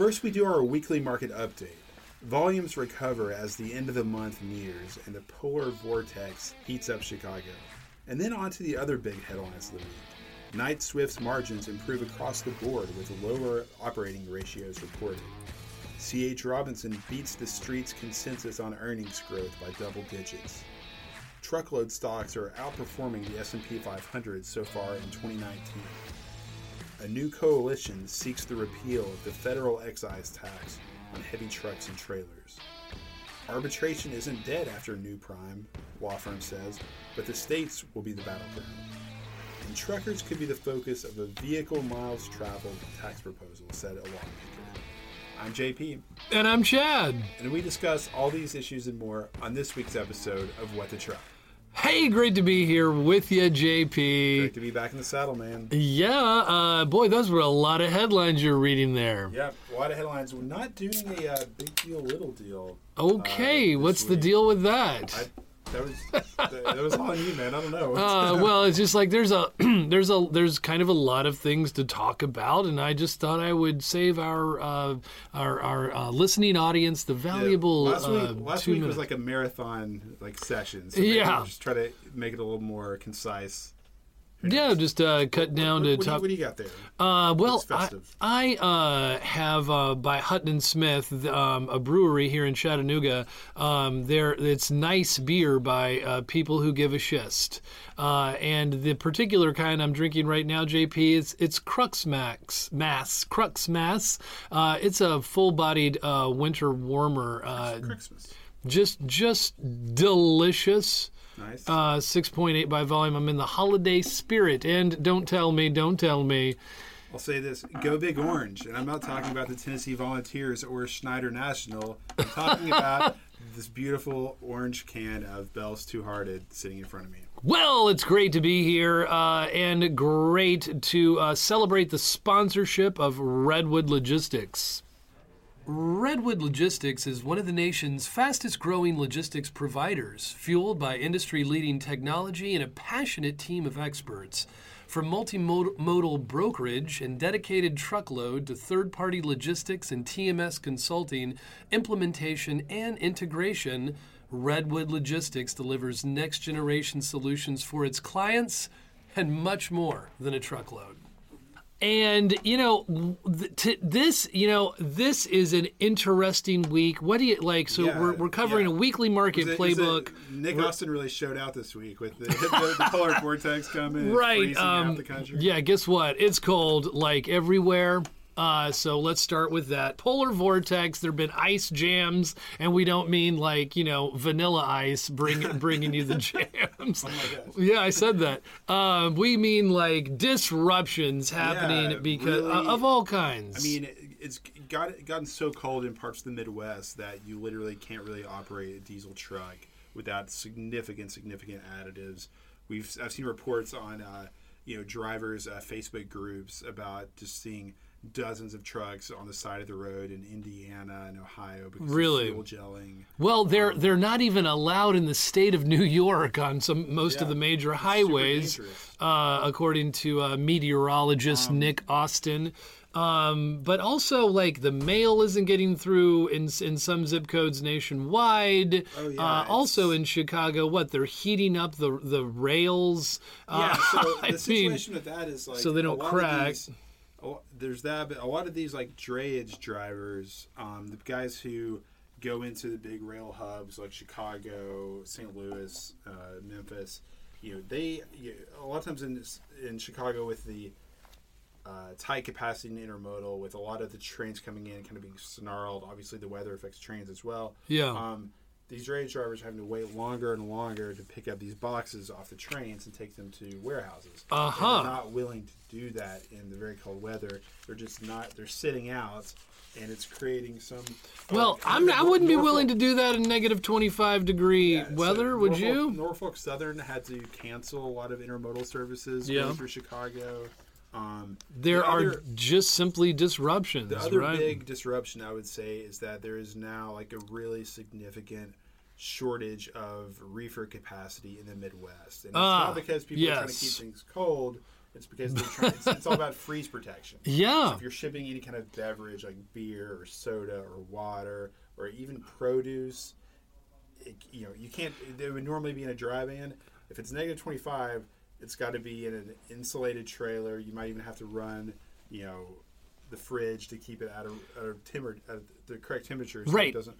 First, we do our weekly market update. Volumes recover as the end of the month nears and the polar vortex heats up Chicago. And then on to the other big headlines of the week. Knight Swift's margins improve across the board with lower operating ratios reported. C.H. Robinson beats the street's consensus on earnings growth by double digits. Truckload stocks are outperforming the S&P 500 so far in 2019. A new coalition seeks the repeal of the federal excise tax on heavy trucks and trailers. Arbitration isn't dead after New Prime, law firm says, but the states will be the battleground. And truckers could be the focus of a vehicle miles traveled tax proposal, said a lawmaker. I'm JP, And I'm Chad. and we discuss all these issues and more on this week's episode of What the Truck. Hey, great to be here with you, JP. Great to be back in the saddle, man. Yeah, uh, boy, those were a lot of headlines you're reading there. Yep, a lot of headlines. We're not doing a uh, big deal, little deal. Okay, uh, what's the deal with that? I, that was that, was on you, man. I don't know. Uh, well, it's just like there's a there's a there's kind of a lot of things to talk about, and I just thought I would save our uh, our our uh, listening audience the Yeah, valuable last week, uh, last two week minutes. was like a marathon like session. So Yeah. just try to make it a little more concise. Yeah, just uh, cut down what, to what, do you, top. what do you got there? Uh, well, I. I uh, have uh, by Hutton and Smith, um, a brewery here in Chattanooga. Um, there, it's nice beer by uh, people who give a shist, uh, and the particular kind I'm drinking right now, JP, is it's Crux Max Mass Crux Mass. Uh, it's a full-bodied uh, winter warmer, uh, Christmas. just just delicious. Nice. Uh, 6.8 by volume. I'm in the holiday spirit. And don't tell me, don't tell me. I'll say this: Go Big Orange, and I'm not talking about the Tennessee Volunteers or Schneider National. I'm talking about this beautiful orange can of Bell's Two Hearted sitting in front of me. Well, it's great to be here uh, and great to uh, celebrate the sponsorship of Redwood Logistics. Redwood Logistics is one of the nation's fastest growing logistics providers, fueled by industry leading technology and a passionate team of experts. From multimodal brokerage and dedicated truckload to third party logistics and TMS consulting, implementation, and integration, Redwood Logistics delivers next generation solutions for its clients and much more than a truckload. And you know, th- t- this you know this is an interesting week. What do you like? So Yeah, we're, we're covering yeah. a weekly market Is it- is it- playbook. Nick Austin really showed out this week with the, the, the polar vortex coming, right um, out the country. yeah guess what it's cold like everywhere uh, so let's start with that. Polar vortex there have been ice jams and we don't mean like you know Vanilla Ice bring, bringing you the jams. Oh yeah i said that. Um, we mean like disruptions happening Yeah, because really- of all kinds. I mean, it's got gotten so cold in parts of the Midwest that you literally can't really operate a diesel truck without significant, significant additives. We've I've seen reports on uh, you know drivers' uh, Facebook groups about just seeing dozens of trucks on the side of the road in Indiana and Ohio because Really? of fuel gelling. Well, they're they're not even allowed in the state of New York on some most of the major highways, uh, according to uh, meteorologist Nick Austin. Um, but also, like the mail isn't getting through in in some zip codes nationwide. Oh, yeah, uh, also in Chicago, what they're heating up the the rails. Yeah, Uh, so I the mean, situation with that is like so they don't crack. these- there's that, but a lot of these like drayage drivers, um, the guys who go into the big rail hubs like Chicago, St. Louis, uh, Memphis, you know, they you, a lot of times in in Chicago with the uh, tight capacity and intermodal, with a lot of the trains coming in kind of being snarled. Obviously, the weather affects trains as well. Yeah. Um, these drayage drivers are having to wait longer and longer to pick up these boxes off the trains and take them to warehouses. Uh-huh. They're not willing to do that in the very cold weather. They're just not. They're sitting out, and it's creating some. well, I'm, I wouldn't be willing to do that in negative 25 degree Yeah, so weather, would Norfolk- you? Norfolk Southern had to cancel a lot of intermodal services Yeah. going through Chicago. Um, There the are other- just simply disruptions, The other right? big disruption I would say is that there is now like a really significant shortage of reefer capacity in the Midwest, and it's Ah, not because people are trying to keep things cold. It's because they're trying, it's, it's all about freeze protection. Yeah. So if you're shipping any kind of beverage like beer or soda or water or even produce, it, you know, you can't. They would normally be in a dry van. If it's negative 25, it's got to be in an insulated trailer. You might even have to run, you know, the fridge to keep it at a, at a timber, at the correct temperature. So Right. It doesn't.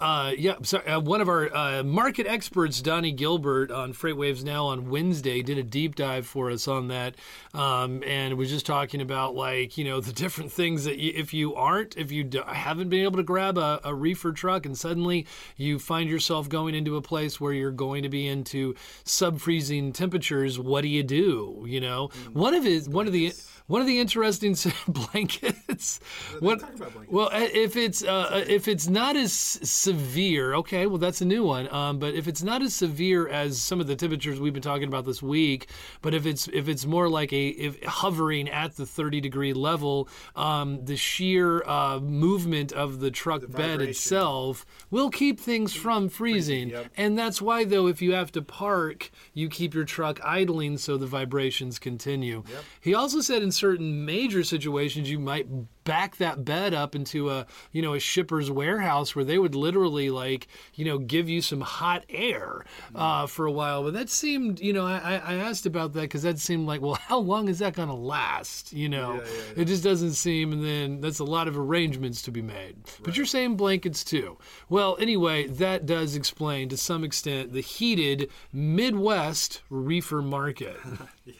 Uh, yeah, sorry, uh, one of our uh, market experts, Donnie Gilbert, on FreightWaves Now on Wednesday, did a deep dive for us on that, um, and was just talking about like you know the different things that you, if you aren't, if you d- haven't been able to grab a, a reefer truck, and suddenly you find yourself going into a place where you're going to be into sub-freezing temperatures, what do you do? You know, one of his one of the one of the interesting blankets. What, talk about blankets. well, uh, if it's uh, if it's not as severe, okay, well that's a new one. Um, but if it's not as severe as some of the temperatures we've been talking about this week, but if it's if it's more like a if hovering at the 30 degree level, um, the sheer uh, movement of the truck bed vibration. itself will keep things from freezing. yep. And that's why though, if you have to park, you keep your truck idling so the vibrations continue. He also said in certain major situations you might back that bed up into a you know a shipper's warehouse where they would literally like you know give you some hot air uh, for a while. But that seemed you know i, I asked about that because that seemed like well how long is that going to last you know? Yeah, yeah, it just doesn't seem and then that's a lot of arrangements to be made. But you're saying blankets too. Well anyway that does explain to some extent the heated midwest reefer market. Yeah.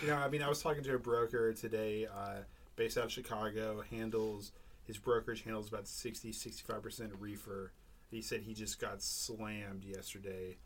You know, I mean, I was talking to a broker today, uh, based out of Chicago, handles his brokerage handles about 60, 65% reefer. He said he just got slammed yesterday,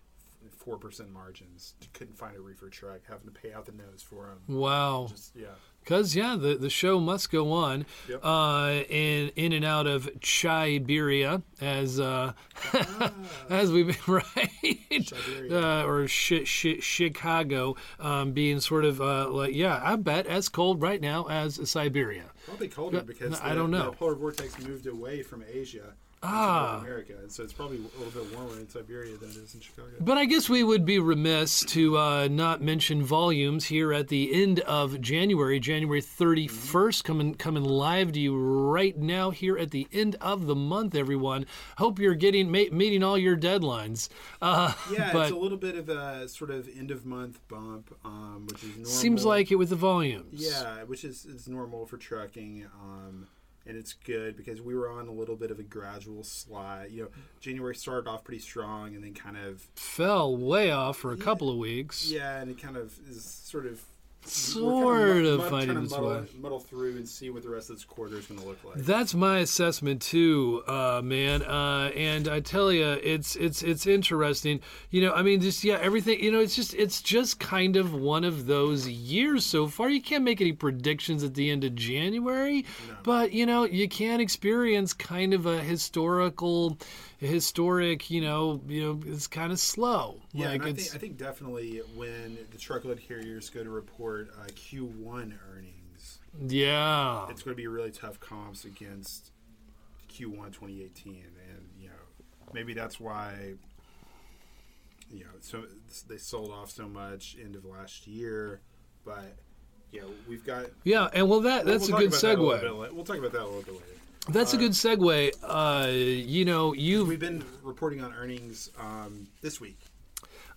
4% margins. Couldn't find a reefer truck, having to pay out the nose for him. wow Just, yeah. Because yeah, the, the show must go on, Yep. uh, in in and out of Chiberia as uh, as we've been right, uh, or shi shi Chicago um, being sort of uh, like yeah, I bet as cold right now as Siberia. Probably colder because I the, don't know. the polar vortex moved away from Asia Ah. America. And so it's probably a little bit warmer in Siberia than it is in Chicago. But I guess we would be remiss to uh, not mention volumes here at the end of January, January 31st, coming coming live to you right now here at the end of the month. Everyone, hope you're getting ma- meeting all your deadlines. Uh, Yeah, but it's a little bit of a sort of end of month bump, um, which is normal. seems like it with the volumes. Yeah, which is, is normal for trucking. Um, and it's good because we were on a little bit of a gradual slide. You know, January started off pretty strong and then kind of, fell way off for a couple of weeks. yeah, and it kind of is sort of. Sort of finding trying to its muddle, way. muddle through and see what the rest of this quarter is going to look like. That's my assessment too, uh, man. Uh, and I tell you, it's it's it's interesting. You know, I mean, just yeah, everything. You know, it's just it's just kind of one of those years so far. You can't make any predictions at the end of January, but you know, you can experience kind of a historical, historic. You know, you know, it's kind of slow. Yeah, like I think, I think definitely when the truckload carriers go to report uh, Q1 earnings, yeah. it's going to be really tough comps against Q1 2018, and you know maybe that's why you know so they sold off so much end of last year, but you know we've got Yeah, and well, that that's we'll a good talk about that a segue. bit We'll talk about that a little bit later. That's a good segue. Uh, you know, you We've been reporting on earnings um, this week.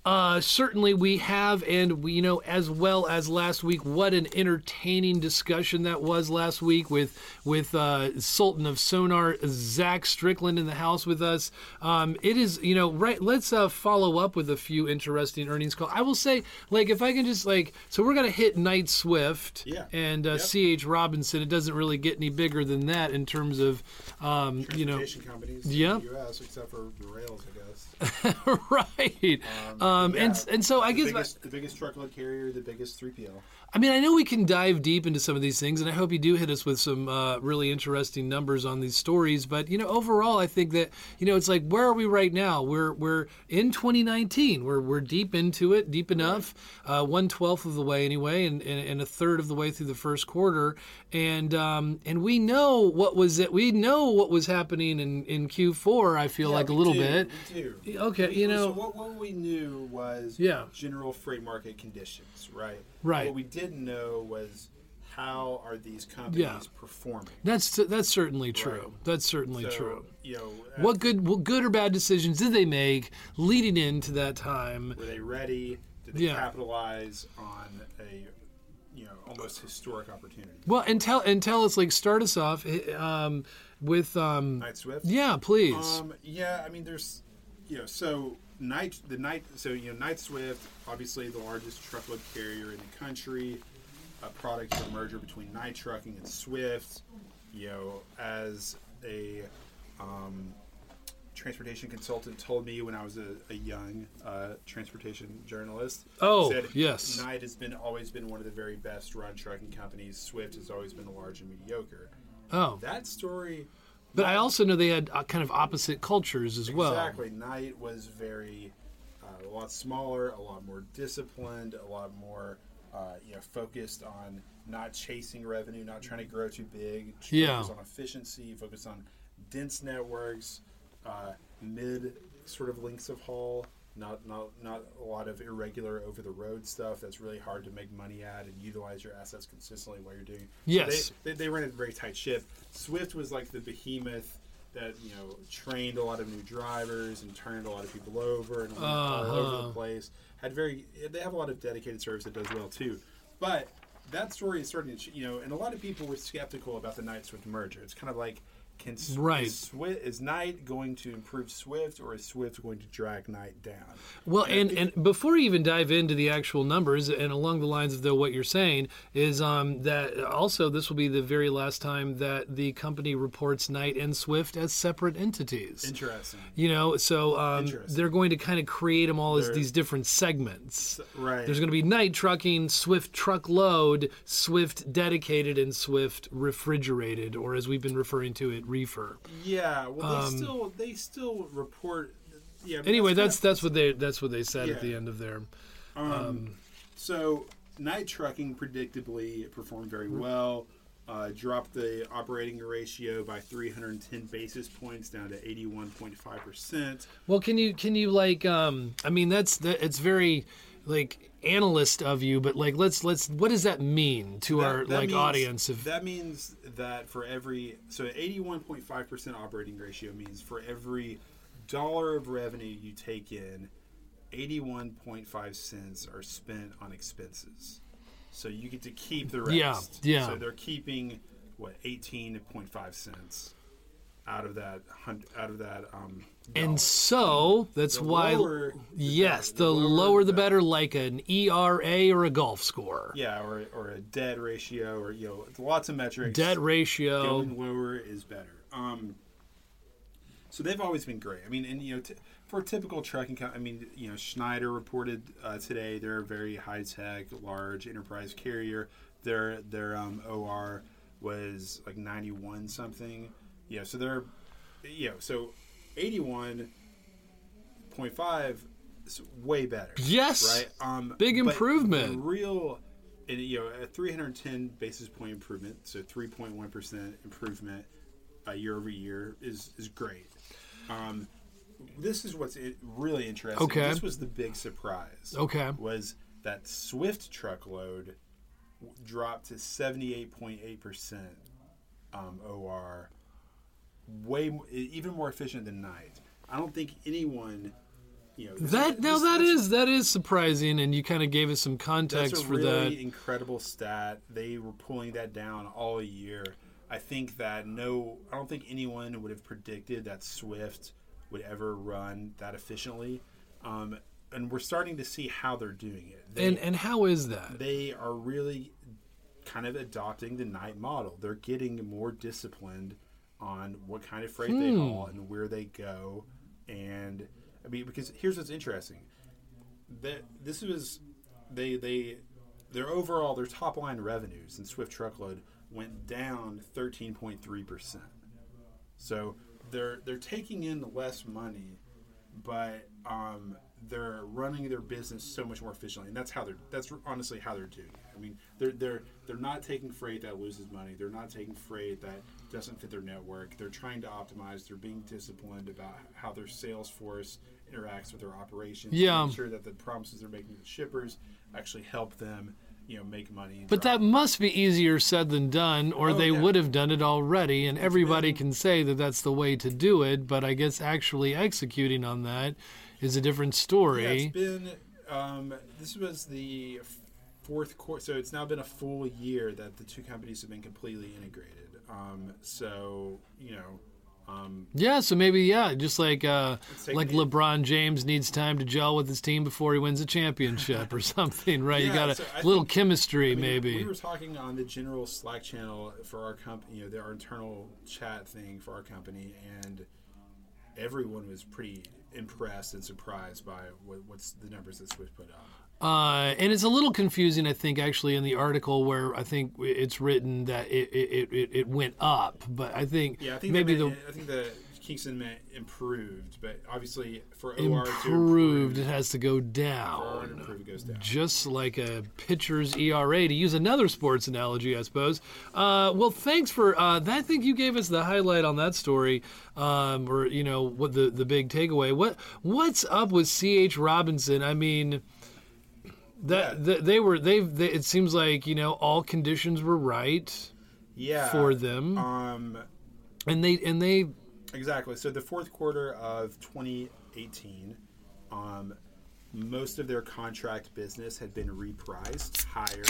Uh, certainly we have, and we, you know, as well as last week. What an entertaining discussion that was last week with with uh, Sultan of Sonar, Zach Strickland in the house with us. Um, it is, you know, right. Let's uh, follow up with a few interesting earnings call. I will say, like, if I can just like, so we're gonna hit Knight Swift Yeah. and uh, Yep. C.H. Robinson. It doesn't really get any bigger than that in terms of, um, you know, companies Yeah. U.S. except for the rails, I guess. right. Um, Um, and yeah. and so I the guess. biggest, the biggest truckload carrier, the biggest 3PL. I mean, I know we can dive deep into some of these things, and I hope you do hit us with some uh, really interesting numbers on these stories. But you know, overall, I think that you know, it's like where are we right now? We're we're in 2019. We're we're deep into it, deep enough, uh, one twelfth of the way anyway, and, and and a third of the way through the first quarter, and um, and we know what was it. We know what was happening in in Q4. I feel like a little do, bit. Okay, you So know, what, what we knew was Yeah. general freight market conditions, right? Right. What we didn't know was how are these companies Yeah. performing. That's that's certainly true. Right. That's certainly So, true. You know, uh, What good what good or bad decisions did they make leading into that time? were they ready? Did they Yeah. capitalize on a you know almost historic opportunity? Well, and tell and tell us like start us off eh, um, with um, Knight Swift. yeah, please. Um, yeah, I mean, there's, you know, so night the night, so you know, Knight Swift, obviously the largest truckload carrier in the country, a product of a merger between Knight Trucking and Swift. You know, as a um, transportation consultant told me when I was a, a young uh, transportation journalist. Oh, said yes. Knight has been always been one of the very best run trucking companies. Swift has always been large and mediocre. oh, That story but I also know they had uh, kind of opposite cultures as well. Exactly. Knight was very uh, a lot smaller, a lot more disciplined, a lot more uh, you know focused on not chasing revenue, not trying to grow too big. Yeah. Focus on efficiency, focus on dense networks, uh, mid sort of lengths of haul. Not, not not a lot of irregular over the road stuff that's really hard to make money at and utilize your assets consistently while you're doing. Yes. they, they, they ran a very tight ship. Swift was like the behemoth that you know trained a lot of new drivers and turned a lot of people over and went all over Uh-huh. the place. Had very they have a lot of dedicated service that does well too, but that story is starting to you know, and a lot of people were skeptical about the Knight Swift merger. It's kind of like. Can Right. is, Swift, is Knight going to improve Swift or is Swift going to drag Knight down? Well, and, and before you even dive into the actual numbers, and along the lines of what you're saying, is um, that also this will be the very last time that the company reports Knight and Swift as separate entities. Interesting. You know, so um, they're going to kind of create them all as They're- these different segments. Right. There's going to be Knight Trucking, Swift Truckload, Swift Dedicated, and Swift Refrigerated, or as we've been referring to it, Reefer. Yeah, well, they still they still report. Yeah. Um, Anyway, that's that's what they that's what they said at the end of their. Um so. Knight trucking predictably performed very Mm-hmm. well. Uh, dropped the operating ratio by 310 basis points down to 81.5 percent. Well, can you can you like um I mean that's that it's very like analyst of you, but like let's let's what does that mean to our like audience of that means that for every so 81.5 percent operating ratio means for every dollar of revenue you take in 81.5 cents are spent on expenses. So you get to keep the rest. Yeah, yeah. so they're keeping what 18.5 cents out of that out of that um and so that's The why lower yes, the, The lower lower the better like an ERA or a golf score. yeah or, or a debt ratio or you know lots of metrics Debt ratio. going lower is better. Um, so they've always been great. I mean, and you know, t- for a typical trucking, co- I mean, you know, Schneider reported uh, today they're a very high tech, large enterprise carrier. Their their um, OR was like ninety one something. Yeah, so they're, you know, so eighty one point five is way better. Yes. Right. Um, Big improvement. real, and, you know, a 310 basis point improvement, so 3.1 percent improvement uh, year over year is is great. Um, this is what's really interesting. Okay. This was the big surprise. Okay. Was that Swift truckload dropped to 78.8 percent um, OR, way mo- e- even more efficient than Knight. I don't think anyone. You know, That now that is that is surprising, and you kind of gave us some context that's a for really that. incredible stat. They were pulling that down all year. I think that no, I don't think anyone would have predicted that Swift would ever run that efficiently. Um, and we're starting to see how they're doing it. They, And and how is that? they are really kind of adopting the Knight model. They're getting more disciplined on what kind of freight they Hmm. haul and where they go. And I mean, because here's what's interesting: that this was they they their overall their top line revenues in Swift Truckload went down 13.3 percent. So they're they're taking in less money, but um, they're running their business so much more efficiently, and that's how they're that's honestly how they're doing it. I mean, they're they're they're not taking freight that loses money. They're not taking freight that doesn't fit their network. They're trying to optimize. They're being disciplined about how their sales force interacts with their operations. Yeah. make sure that the promises they're making to the shippers actually help them you know make money. But that must be easier said than done, or Oh, they yeah. would have done it already. And everybody can say that that's the way to do it, but I guess actually executing on that is a different Yeah, story. it's been. Um, this was the fourth quarter, so it's now been a full year that the two companies have been completely integrated. Um, so you know, um, Yeah, so maybe yeah, just like uh, like LeBron James needs time to gel with his team before he wins a championship or something, right? you got a so little think- chemistry, I mean, maybe. we were talking on the general Slack channel for our company, you know, our internal chat thing for our company, and everyone was pretty impressed and surprised by what, what's the numbers that Swift put up. Uh, and it's a little confusing, I think, actually, in the article where I think it's written that it it, it, it went up, but I think, Yeah, I think maybe they the meant, I think the Kingston meant improved, but obviously for OR to improved it has to go for OR to down. improve, it goes down. Just like a pitcher's ERA, to use another sports analogy, I suppose. Uh, well, thanks for uh, that. I think you gave us the highlight on that story, um, or you know, what the the big takeaway. What what's up with C. H. Robinson? I mean, that Yeah. th- they were they've. They, it seems like you know all conditions were right Yeah, for them, Um, and they and they Exactly. So the fourth quarter of 2018, um, most of their contract business had been repriced higher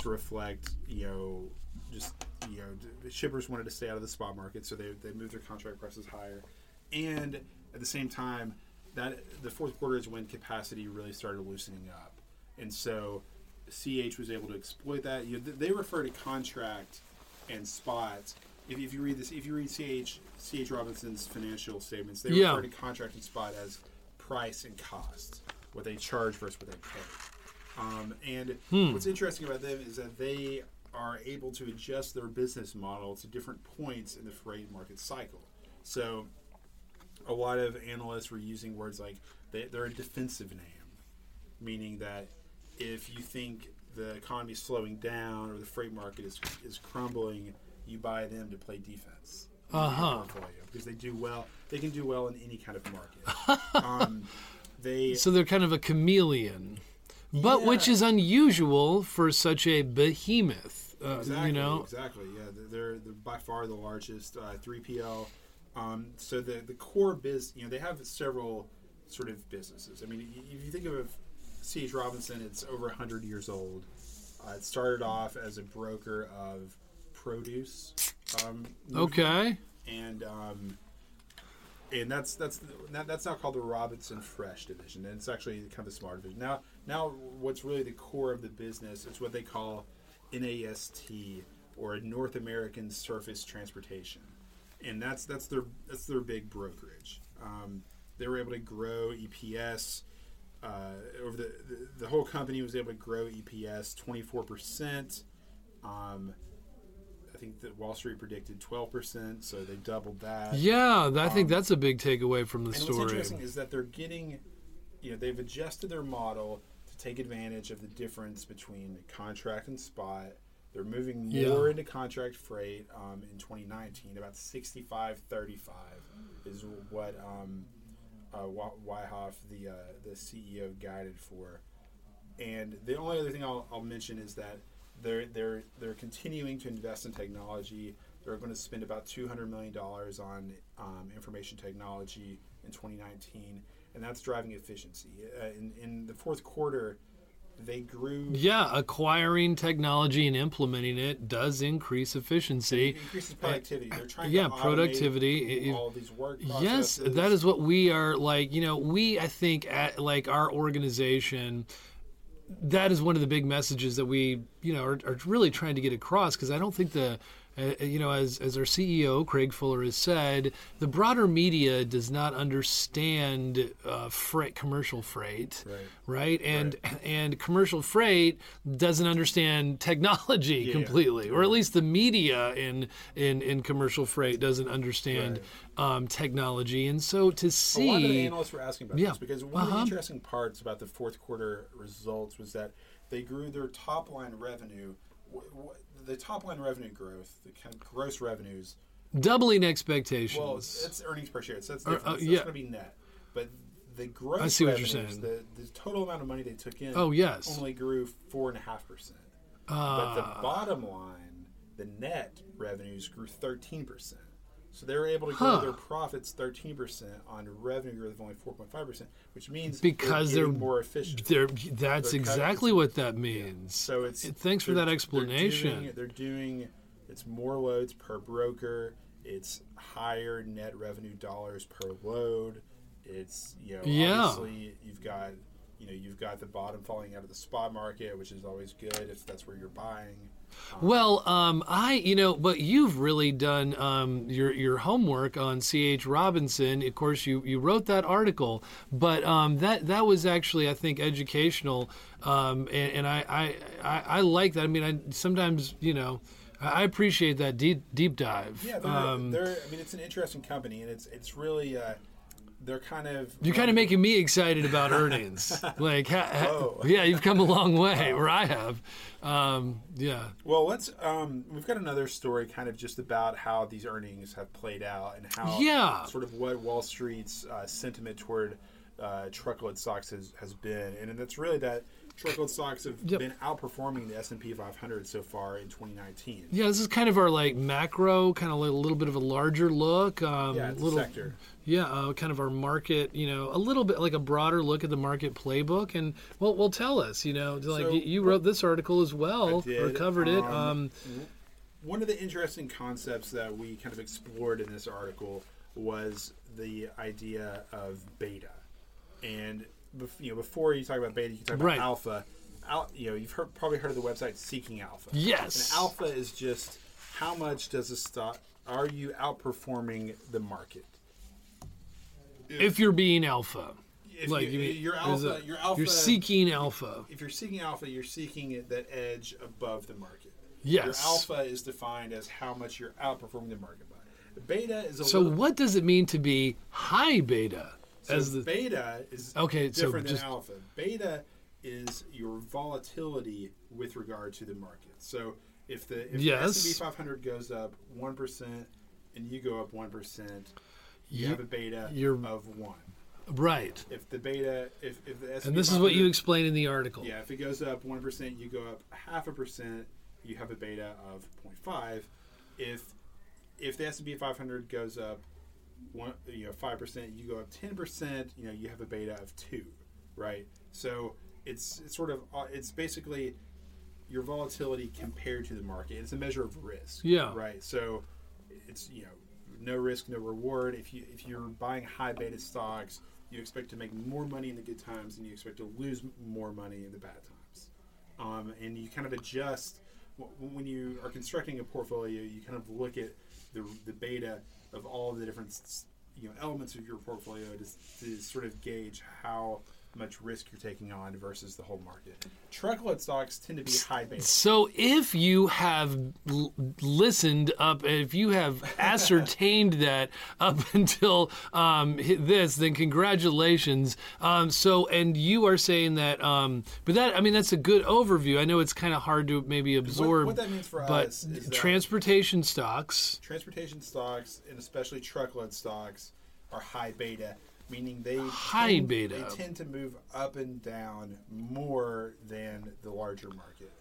to reflect, you know, just you know, the shippers wanted to stay out of the spot market, so they they moved their contract prices higher, and at the same time, that the fourth quarter is when capacity really started loosening up, and so CH was able to exploit that. You know, they refer to contract and spot. If, if you read this, if you read CH CH Robinson's financial statements, they Yeah. refer to contract and spot as price and cost, what they charge versus what they pay. Um, and what's interesting about them is that they are able to adjust their business model to different points in the freight market cycle. So, a lot of analysts were using words like they, they're a defensive name, meaning that if you think the economy is slowing down or the freight market is, is crumbling, you buy them to play defense. your Uh-huh. Because they do well. They can do well in any kind of market. um, they so they're kind of a chameleon, but which is unusual for such a behemoth. Uh, Exactly. you know, Exactly. Yeah, they're, they're, by far the largest uh, 3PL. Um, so the the core biz, you know, they have several sort of businesses. I mean, if you think of C.H. Robinson, it's over 100 years old. Uh, it started off as a broker of produce. Um, okay. and um, and that's that's that, that's now called the Robinson Fresh division, and it's actually kind of the smart division. Now, now what's really the core of the business is what they call NAST or North American Surface Transportation, and that's that's their that's their big brokerage. Um, they were able to grow EPS. Uh, over the, the the whole company was able to grow EPS 24 percent. Um, I think that Wall Street predicted 12%, so they doubled that. Yeah, I think that's a big takeaway from the Um, And what's interesting is that they're getting, you know, they've adjusted their model to take advantage of the difference between contract and spot. They're moving Yeah. more into contract freight um, in 2019. About 65 35 is what um, uh, Wiehoff, the, uh, the CEO, guided for. And the only other thing I'll, I'll mention is that they're they're they're continuing to invest in technology. They're going to spend about two hundred million dollars on um, information technology in 2019, and that's driving efficiency. Uh, in, in the fourth quarter, they grew. yeah, acquiring technology and implementing it does increase efficiency. Increases productivity. They're trying yeah, to productivity. It- all these work. Yes, that is what we are like. You know, we I think at like our organization, that is one of the big messages that we you know are, are really trying to get across because I don't think the uh, you know as as our CEO Craig Fuller has said, the broader media does not understand uh, freight commercial freight, Right. right? And and commercial freight doesn't understand technology Yeah. completely, or at least the media in in in commercial freight doesn't understand um, technology. And so to see, A lot of the analysts were asking about Yeah. this because one of Uh-huh. the interesting parts about the fourth quarter results was that they grew their top line revenue. The top line revenue growth, the kind of gross revenues. doubling expectations. Well, it's earnings per share. So that's Uh, different. uh, That's yeah. going to be net. But the gross I see what you're saying. The, the total amount of money they took in Oh, yes. only grew four and a half percent. But Uh, the bottom line, the net revenues grew thirteen percent. So they were able to grow Huh. their profits thirteen percent on revenue growth of only four point five percent, which means Because they're, they're- more efficient. they're, that's They're exactly what that means. So it's Thanks for that explanation. They're doing, they're doing it's more loads per broker. It's higher net revenue dollars per load. It's you know Yeah. obviously you've got you know you've got the bottom falling out of the spot market, which is always good if that's where you're buying. Well, um, I, you know, but you've really done um, your your homework on C.H. Robinson. Of course, you, you wrote that article, but um, that that was actually, I think, educational, um, and, and I, I, I I like that. I mean, I sometimes, you know, I appreciate that deep deep dive. Yeah, they're, um, they're I mean it's an interesting company, and it's it's really uh, they're kind of you're kind of making me excited about earnings. like, ha, ha- Oh. yeah, you've come a long way, or I have. Um, yeah. Well, let's. Um, we've got another story, kind of just about how these earnings have played out and how, Yeah. sort of what Wall Street's uh, sentiment toward uh, truckload stocks has, has been, and that's really that truckload stocks have Yep. been outperforming the S and P 500 so far in 2019. Yeah, this is kind of our like macro, kind of like a little bit of a larger look. Um, Yeah, little, sector. Yeah, uh, kind of our market. You know, a little bit like a broader look at the market playbook, and well, well, tell us. You know, like So- you, you wrote this article as well, or covered it. um, Um, One of the interesting concepts that we kind of explored in this article was the idea of beta. And you know, before you talk about beta, you can talk about Right. alpha. Al- you know, you've heard, probably heard of the website Seeking Alpha. Yes. And alpha is just how much does a stock are you outperforming the market? if you're being alpha, If like you, mean- you're alpha, it- you're alpha. you're seeking alpha. if you're seeking alpha, you're seeking that edge above the market. Yes. Your alpha is defined as how much you're outperforming the market by. Beta is a So, little what does it mean to be high beta? So as the beta is Okay, so different just- than alpha. Beta is your volatility with regard to the market. So if the if Yes. S&P 500 goes up one percent and you go up one percent, you You- have a beta you're- of one. right, If the beta, if, if the S&P and this is what you 500 explain in the article. yeah, if it goes up one percent, you go up half a percent. You have a beta of 0.5. If if the S and P 500 goes up one, you know, five percent, you go up 10 percent. You know, you have a beta of two, right? So it's it's sort of uh, it's basically your volatility compared to the market. It's a measure of risk. Yeah. Right. So it's you know no risk, no reward. If you if you're buying high beta stocks, you expect to make more money in the good times, and you expect to lose more money in the bad times. Um, and you kind of adjust when you are constructing a portfolio. You kind of look at the, the beta of all the different you know elements of your portfolio to, to sort of gauge how much risk you're taking on versus the whole market. Truckload stocks tend to be high beta. So if you have l- listened up, if you have ascertained that up until um, this, then congratulations. Um, so, and you are saying that, um, but that, I mean, that's a good overview. I know it's kind of hard to maybe absorb. what that means for but us is transportation stocks. transportation stocks and especially truckload stocks are high beta, meaning they High tend, beta. They tend to move up and down more than the larger market.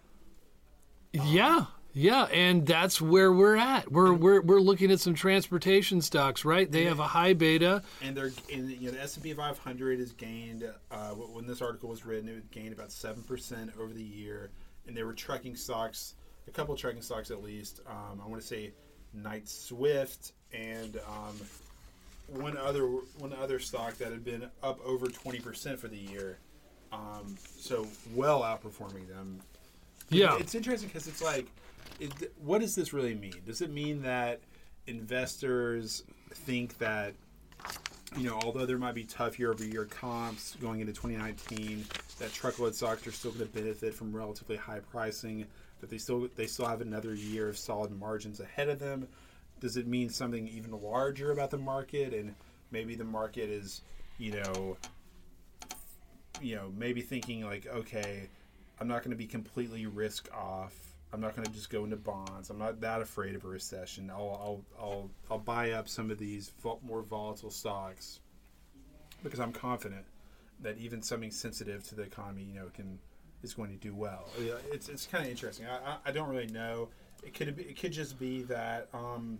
Yeah, yeah, and that's where we're at. We're we're we're looking at some transportation stocks, right? They have a high beta. And they're and, you know the S and P 500 has gained uh, when this article was written, it gained about seven percent over the year, and there were trucking stocks, a couple trucking stocks at least. Um, I want to say Knight Swift and um, one other one other stock that had been up over twenty percent for the year. Um, so well outperforming them. Yeah. It's interesting because it's like, it, what does this really mean? Does it mean that investors think that, you know, although there might be tough year over year comps going into 2019, that truckload stocks are still going to benefit from relatively high pricing, that they still they still have another year of solid margins ahead of them? Does it mean something even larger about the market and maybe the market is, you know, you know, maybe thinking like, okay, I'm not going to be completely risk off. I'm not going to just go into bonds. I'm not that afraid of a recession. I'll I'll I'll, I'll buy up some of these more volatile stocks because I'm confident that even something sensitive to the economy, you know, can is going to do well. It's it's kind of interesting. I, I I don't really know. It could be, it could just be that um,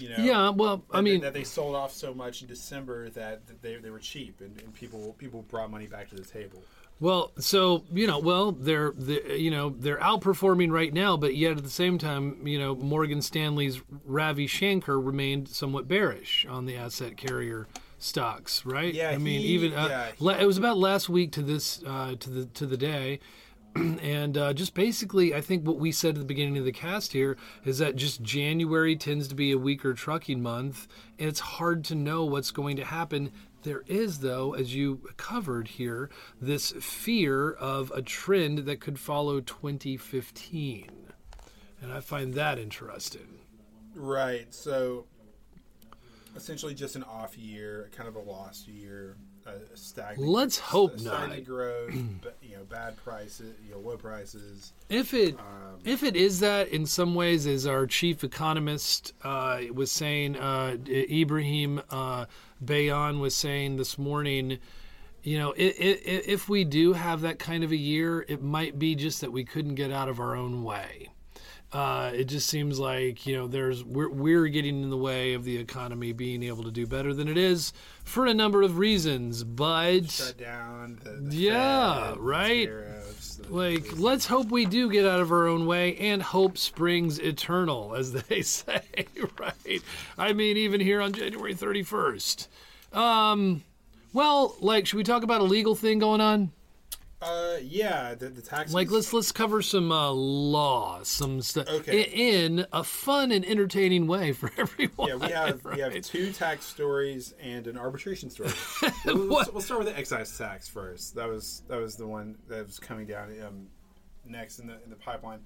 you know Yeah, well, I that- mean, that they sold off so much in December that they, they were cheap and, and people people brought money back to the table. Well, so you know, well, they're, they you know they're outperforming right now, but yet at the same time, you know, Morgan Stanley's Ravi Shanker remained somewhat bearish on the asset carrier stocks, right? Yeah, I mean, he- even uh, yeah. la- it was about last week to this uh, to the to the day. And uh, just basically, I think what we said at the beginning of the cast here is that just January tends to be a weaker trucking month, and it's hard to know what's going to happen. There is, though, as you covered here, this fear of a trend that could follow 2015. And I find that interesting. Right. So essentially, just an off year, kind of a lost year, a stagnant. Let's hope stagnant not. growth. but, you know, bad prices, you know, low prices. If it Um, if it is that in some ways, as our chief economist uh, was saying, uh, Ibrahiim uh, Bayaan was saying this morning, you know, i i i- if we do have that kind of a year, it might be just that we couldn't get out of our own way. Uh, it just seems like you know there's we're, we're getting in the way of the economy being able to do better than it is for a number of reasons, but shut down. The, the Yeah, Fed, right. the- like let's hope we do get out of our own way and hope springs eternal as they say right i mean even here on january 31st um well like should we talk about a legal thing going on uh, yeah, the, the taxes. like let's let's cover some uh, law some stuff Okay. in a fun and entertaining way for everyone Yeah, we have we have two tax stories and an arbitration story. we'll, we'll, start with the excise tax first. That was that was the one that was coming down um, next in the in the pipeline.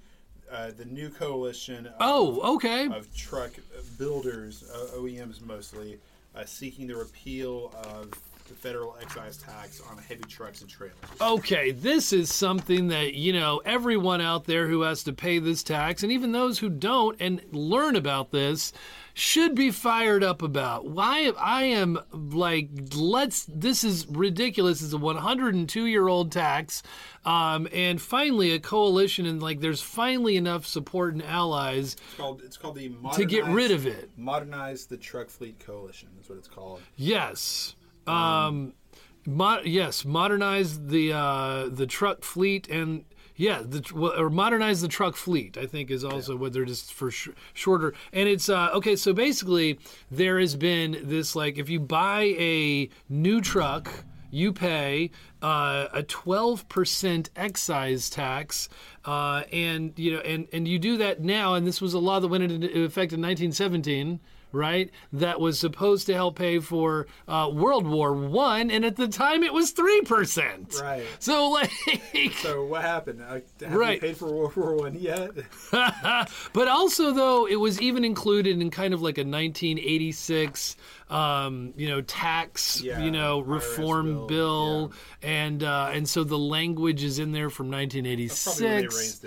Uh, the new coalition. Of, oh okay of truck builders, uh, OEMs mostly, uh, seeking the repeal of federal excise tax on heavy trucks and trailers. Okay, this is something that, you know, everyone out there who has to pay this tax, and even those who don't and learn about this, should be fired up about. Why I am like, let's, this is ridiculous. It's a 102 year old tax. Um, and finally, a coalition, and like, there's finally enough support and allies It's called it's called the to get rid of it. Modernize the Truck Fleet Coalition. That's what it's called. Yes. Um, mo- yes, modernize the uh, the truck fleet and yeah, the or modernize the truck fleet. I think is also what they're just for sh- shorter. And it's uh, okay. So basically, there has been this like if you buy a new truck. You pay uh, a twelve percent excise tax, uh, and you know, and and you do that now. And this was a law that went into effect in 1917 right? That was supposed to help pay for uh, World War One, and at the time it was three percent. Right. So like, So what happened? Uh, have Right. you paid for World War One yet? but also though it was even included in kind of like a 1986, um, you know, tax, Yeah, you know, reform bill, bill, and uh, and so the language is in there from Probably when they 1986.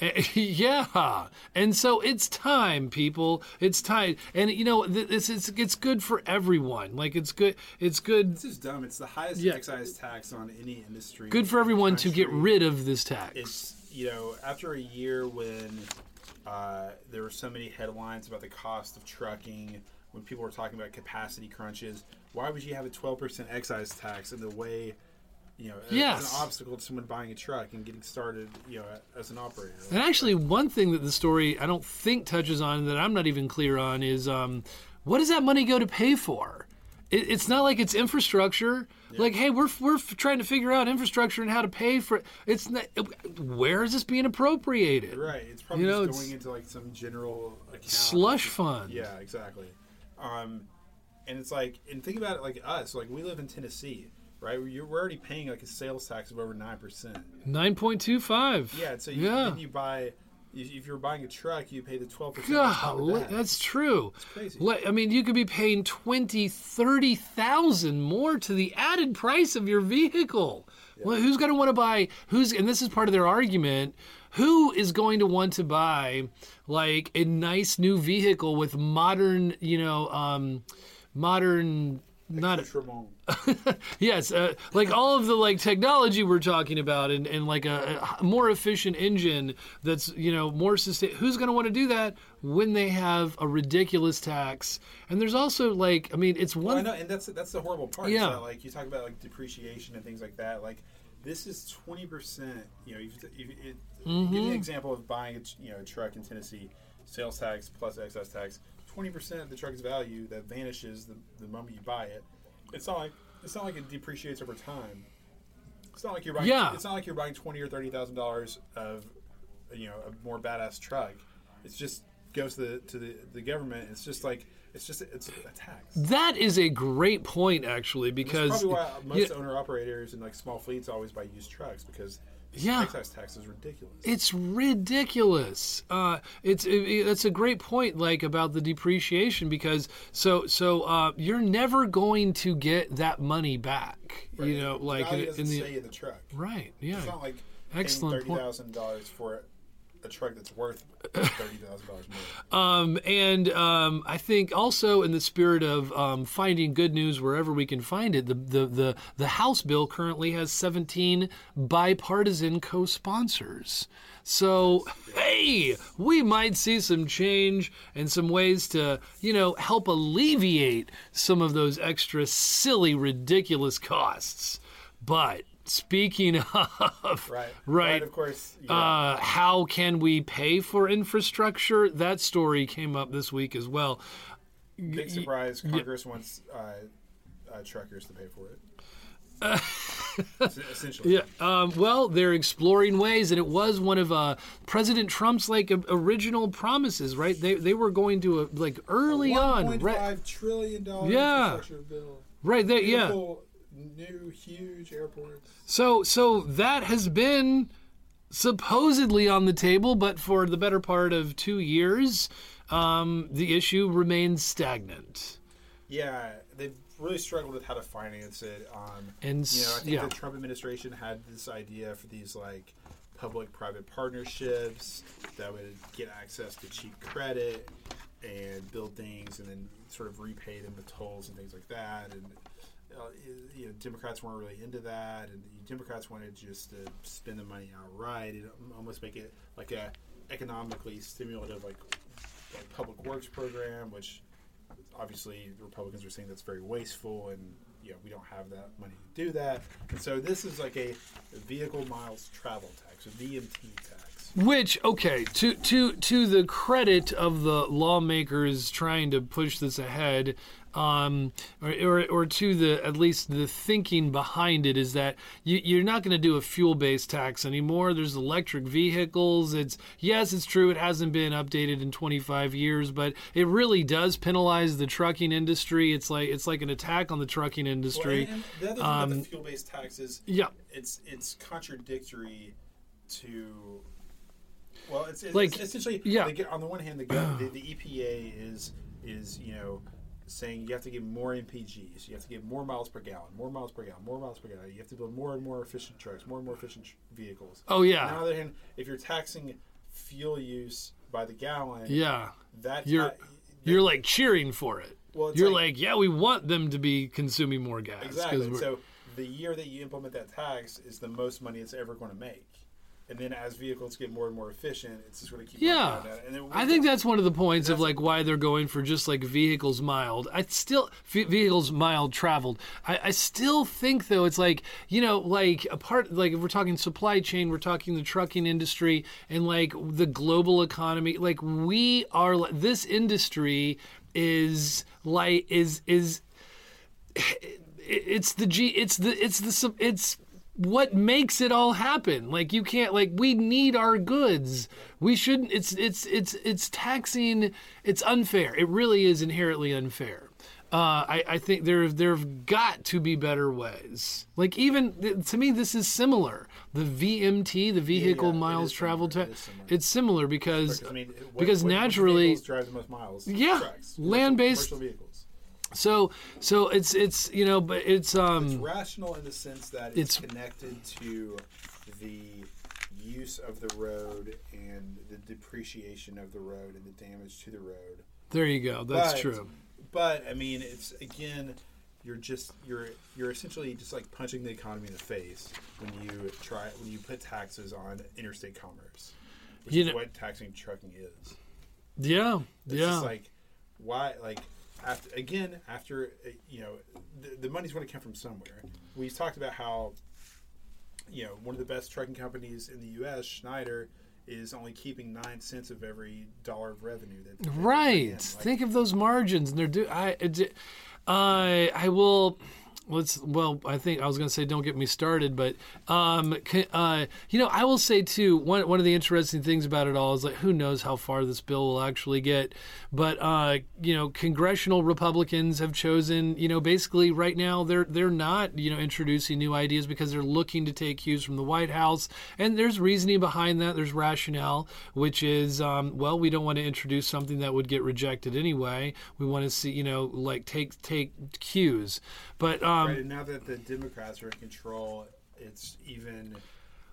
yeah, and so it's time, people. It's time, and you know, this it's it's good for everyone. Like it's good. It's good. This is dumb. It's the highest Yeah. excise tax on any industry. Good for everyone to get rid of this tax. It's you know after a year when uh, there were so many headlines about the cost of trucking, when people were talking about capacity crunches, why would you have a twelve percent excise tax in the way? You know, as- as an obstacle to someone buying a truck and getting started, you know, as an operator. And actually, one thing that the story I don't think touches on that I'm not even clear on is um, what does that money go to pay for? It, it's not like it's infrastructure. Like, hey, we're we're trying to figure out infrastructure and how to pay for it. It's not, where is this being appropriated? Right. It's probably You know, just going into like some general account. Slush fund. Yeah, exactly. Um, and it's like, and think about it like us. Like we live in Tennessee, right? You're, already paying like a sales tax of over nine percent. Nine point two five. Yeah. So you, yeah. then you buy, if you're buying a truck, you pay the twelve percent. Golly, that's true. crazy. I mean, you could be paying 20, 30,000 more to the added price of your vehicle. Well, who's going to want to buy who's and this is part of their argument, who is going to want to buy like a nice new vehicle with modern, you know, um modern not Accoutrement. yes, uh, like all of the like technology we're talking about, and, and like a, a more efficient engine that's you know more sustain. Who's going to want to do that when they have a ridiculous tax? And there's also like, I mean, it's Well, I one. know, and that's that's the horrible part. Yeah. That, like you talk about like depreciation and things like that. Like this is twenty percent. You know, if, if, it, Mm-hmm. give me an example of buying a you know a truck in Tennessee, sales tax plus excise tax. Twenty percent of the truck's value that vanishes the, the moment you buy it. It's not like it's not like it depreciates over time. It's not like you're buying. Yeah. It's not like you're buying twenty or thirty thousand dollars of you know a more badass truck. It's just goes to the to the, the government. It's just like it's just it's a tax. That is a great point, actually, That's because probably why most yeah, owner operators and like small fleets always buy used trucks because Yeah. excise tax is ridiculous. It's ridiculous. Uh, it's it, it- that's a great point, like about the depreciation, because so so uh, you're never going to get that money back. You know, like in, in the in the truck. right, yeah. It's not like Excellent paying thirty thousand dollars for a truck that's worth thirty thousand dollars more. Um, and um, I think also in the spirit of um, finding good news wherever we can find it, the, the, the, the House bill currently has 17 bipartisan co sponsors. So, hey, we might see some change and some ways to, you know, help alleviate some of those extra silly, ridiculous costs. But speaking of, Right. right, Of course. Yeah. uh, how can we pay for infrastructure? That story came up this week as well. Big surprise. Congress wants uh, uh, truckers to pay for it. Es- Essentially. Yeah. Um, well, they're exploring ways, and it was one of uh, President Trump's like original promises, right? They they were going to uh, like early on, $1.5 right? trillion dollar Yeah. infrastructure bill. Right. They, yeah. New huge airports. So so that has been supposedly on the table, but for the better part of two years, um, the issue remains stagnant. Yeah, they've really struggled with how to finance it. Um, And you know, I think yeah. the Trump administration had this idea for these like public-private partnerships that would get access to cheap credit and build things, and then sort of repay them with tolls and things like that. And uh, you know, Democrats weren't really into that, and Democrats wanted just to spend the money outright and almost make it like a economically stimulative, like like public works program, which obviously the Republicans are saying that's very wasteful and you know we don't have that money to do that. And so this is like a vehicle miles travel tax, a VMT tax. Which okay, to to to the credit of the lawmakers trying to push this ahead, um, or, or or to the at least the thinking behind it is that you, you're not going to do a fuel-based tax anymore. There's electric vehicles. It's yes, it's true. It hasn't been updated in 25 years, but it really does penalize the trucking industry. It's like it's like an attack on the trucking Well, industry. and, and the other thing about the fuel-based taxes, yeah. it's it's contradictory to. Well, it's, it's Like, essentially yeah. they get- on the one hand, the, the the EPA is is you know saying you have to get more MPGs, you have to get more miles per gallon, more miles per gallon, more miles per gallon. You have to build more and more efficient trucks, more and more efficient tr- vehicles. Oh yeah. On the other hand, if you're taxing fuel use by the gallon, Yeah. that You're- You're like cheering for it. well, You're like, like, yeah, we want them to be consuming more gas. exactly. So the year that you implement that tax is the most money it's ever going to make, and then as vehicles get more and more efficient, it's just going to keep going Yeah. And then I think that's one of the points of like why they're going for just like vehicles mild. I still ve- vehicles mild traveled. I, I still think though it's like you know like a part like if we're talking supply chain, we're talking the trucking industry and like the global economy. Like we are this industry is like is is it's the G it's the it's the sub- it's what makes it all happen like you can't like we need our goods we shouldn't it's it's it's it's taxing it's unfair it really is inherently unfair uh, I, I think there there have got to be better ways. Like even to me, this is similar. The VMT, the vehicle yeah, it miles traveled similar, to, it is similar. it's similar because I mean, what, because what- naturally- vehicles drive the most miles. Yeah, land-based- vehicles. So so it's it's you know but it's um It's rational in the sense that It's- it's connected to the use of the road and the depreciation of the road and the damage to the road. there you go that's But- true But I mean, it's again, you're just you're you're essentially just like punching the economy in the face when you try when you put taxes on interstate commerce, which You is know- what taxing trucking is. Yeah, It's yeah. just like why like after again after uh, you know the, the money's going to come from somewhere. We talked about how you know one of the best trucking companies in the U.S. Schneider is only keeping nine cents of every dollar of revenue that that they bring Right. Like, Think of those margins, and they're do. I, it- I, I will. Let's. Well, I think I was going to say, don't get me started, but um, uh, you know, I will say too. One one of the interesting things about it all is like, who knows how far this bill will actually get. But uh, you know, congressional Republicans have chosen. You know, basically right now they're they're not you know introducing new ideas because they're looking to take cues from the White House, and there's reasoning behind that. There's rationale, which is um, well, we don't want to introduce something that would get rejected anyway. We want to see you know like take take cues, but um, Right, and now that the Democrats are in control, it's even,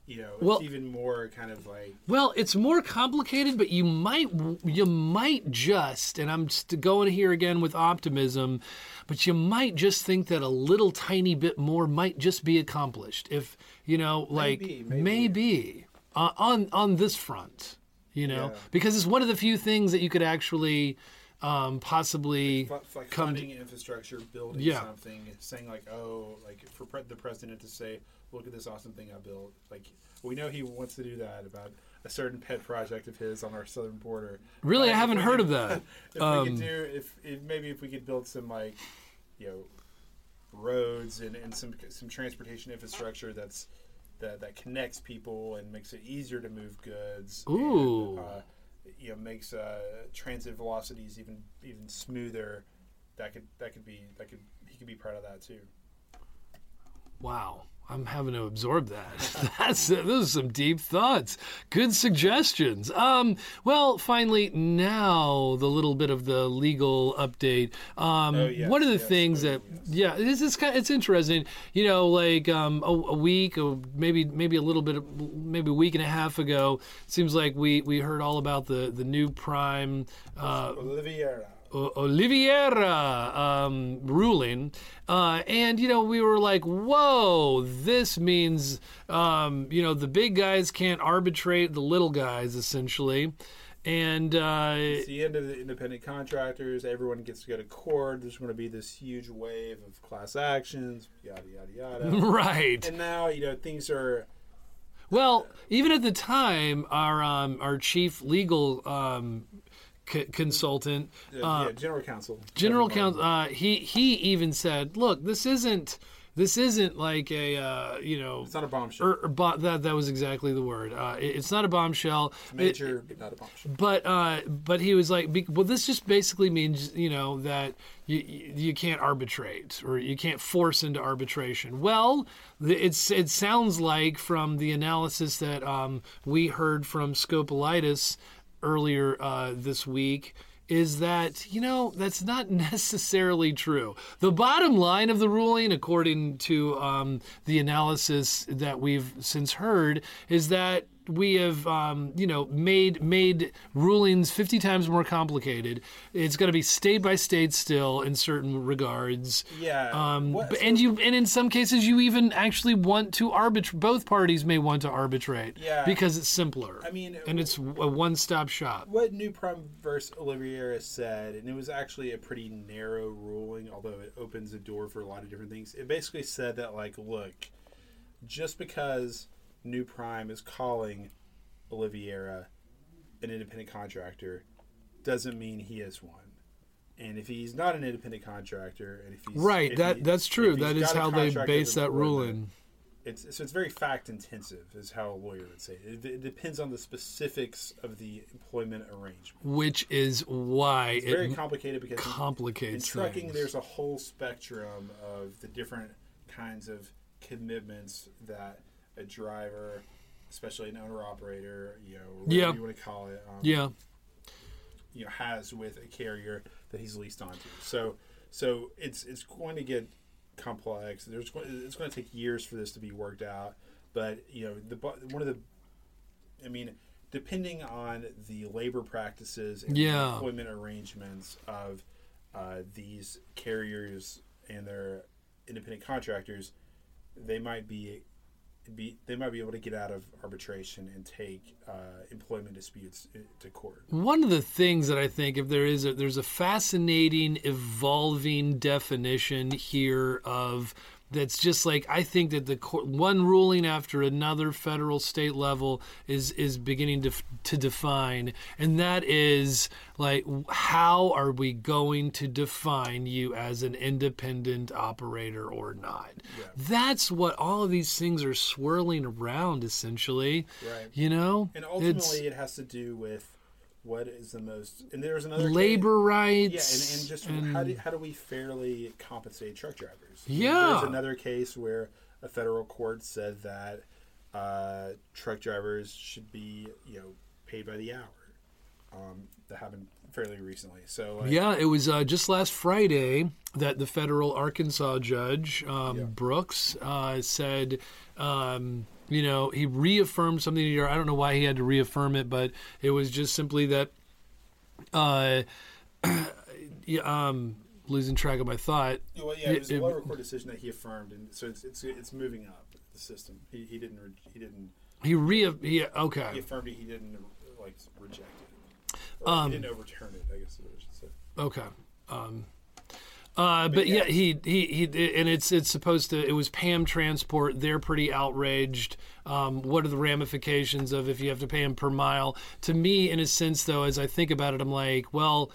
you know, Well- it's even more kind of like Well, it's more complicated, but you might you might just, and I'm going here again with optimism, but you might just think that a little tiny bit more might just be accomplished if you know, like Maybe, maybe. maybe, uh, on on this front, you know, Yeah. because it's one of the few things that you could actually um, possibly fu- like come funding infrastructure, building Yeah. something, saying like, oh, like for pre- the president to say, look at this awesome thing I built. Like we know he wants to do that about a certain pet project of his on our southern border. Really, But I haven't heard could- of that. If Um, we could do, if, if maybe if we could build some like, you know, roads and, and some some transportation infrastructure that's that that connects people and makes it easier to move goods. Ooh. And, uh, you know, makes uh, transit velocities even even smoother. That could that could be that could he could be proud of that too. Wow, I'm having to absorb that. That's those are some deep thoughts. Good suggestions. Um, well, finally, now the little bit of the legal update. Um, Oh, yes, one of the yes, things oh, that yes. yeah, this is kind. It's interesting. You know, like um, a, a week or maybe maybe a little bit, of, maybe a week and a half ago. Seems like we we heard all about the the new prime. Uh, Oliveira. O- Oliveira um, ruling, uh, and you know we were like, "Whoa, this means um, you know the big guys can't arbitrate the little guys, essentially." And uh, It's the end of the independent contractors. Everyone gets to go to court. There's going to be this huge wave of class actions. Yada yada yada. right, and now you know things are. well, even at the time, our um, our chief legal um, c- consultant Uh, yeah, general counsel. general counsel uh, he he even said look this isn't this isn't like a uh, you know It's not a bombshell. or, or bo- that that was exactly the word uh, it- it's not a bombshell It- Major, but not a bombshell. but uh, but he was like, be- well, this just basically means you know that you you can't arbitrate or you can't force into arbitration. Well, it's it sounds like from the analysis that um, we heard from Scopelitis earlier uh, this week is that you know that's not necessarily true. The bottom line of the ruling, according to um, the analysis that we've since heard, is that we have um, you know made made rulings 50 times more complicated. It's going to be state by state still in certain regards. Yeah. Um, what- and you and in some cases you even actually want to arbitrate. Both parties may want to arbitrate Yeah. because it's simpler. I mean, and it's a one-stop shop. what New Prime versus Oliveira said, and it was actually a pretty narrow ruling, although it opens the door for a lot of different things. It basically said that, like, look, just because New Prime is calling Oliveira an independent contractor doesn't mean he is one. And if he's not an independent contractor, and if he's Right. if That he- that's true. That is how they base that ruling. it's so it's very fact intensive, is how a lawyer would say it. It, it depends on the specifics of the employment arrangement. Which is why It's very complicated because in- in complicates trucking, things. there's a whole spectrum of the different kinds of commitments that a driver, especially an owner operator, you know, whatever Yeah. you want to call it, um, yeah. you know, has with a carrier that he's leased onto. So, so it's it's going to get complex. There's it's going to take years for this to be worked out. But you know, the one of the, I mean, depending on the labor practices and Yeah. employment arrangements of uh, these carriers and they're independent contractors, they might be be they might be able to get out of arbitration and take uh, employment disputes to court. One of the things that I think, if there is a, there's a fascinating, evolving definition here of that's just like I think that the court, one ruling after another, federal, state level, is is beginning to to define, and that is like how are we going to define you as an independent operator or not? That's what all of these things are swirling around, essentially. Right. You know, And ultimately, it has to do with what is the most. And there's another case- labor rights. Yeah, and, and just how do how do we fairly compensate truck drivers? Yeah. there's another case where a federal court said that uh, truck drivers should be you know paid by the hour. Um, that happened fairly recently. So Yeah, it was uh, just last Friday that the federal Arkansas judge um, Brooks uh, said, um, you know, he reaffirmed something. Here. I don't know why he had to reaffirm it, but it was just simply that. Uh, yeah, um, losing track of my thought. well, yeah, it was it- a lower court decision that he affirmed, and so it's it's, it's moving up the system. He, he didn't re- he didn't He re he okay he affirmed it. He didn't like reject it. Or Um, he didn't overturn it. I guess is what I should say. okay. Um, uh, but yeah, yeah. he, he he and it's it's supposed to. It was Pam Transport. They're pretty outraged. Um, what are the ramifications of if you have to pay him per mile? To me, in a sense, though, as I think about it, I'm like, well,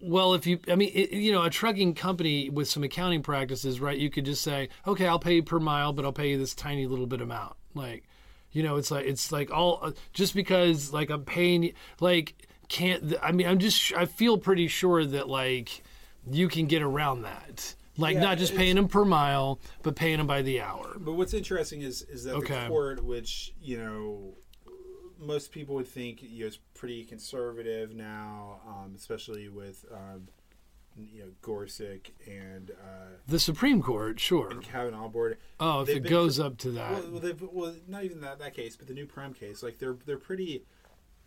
well, if you, I mean, it, you know, a trucking company with some accounting practices, right? You could just say, okay, I'll pay you per mile, but I'll pay you this tiny little bit amount. Like, you know, it's like it's like all uh, just because like I'm paying, like can't. I mean, I'm just I feel pretty sure that like you can get around that. Like Yeah, not just paying them per mile, but paying them by the hour. But what's interesting is is that Okay. the court, which you know, most people would think you know, is pretty conservative now, um, especially with um, you know Gorsuch and uh, The Supreme Court, sure. and Kavanaugh board. Oh, if they've it been goes up to that. Well, well, well, not even that that case, but the new prime case. Like they're they're pretty.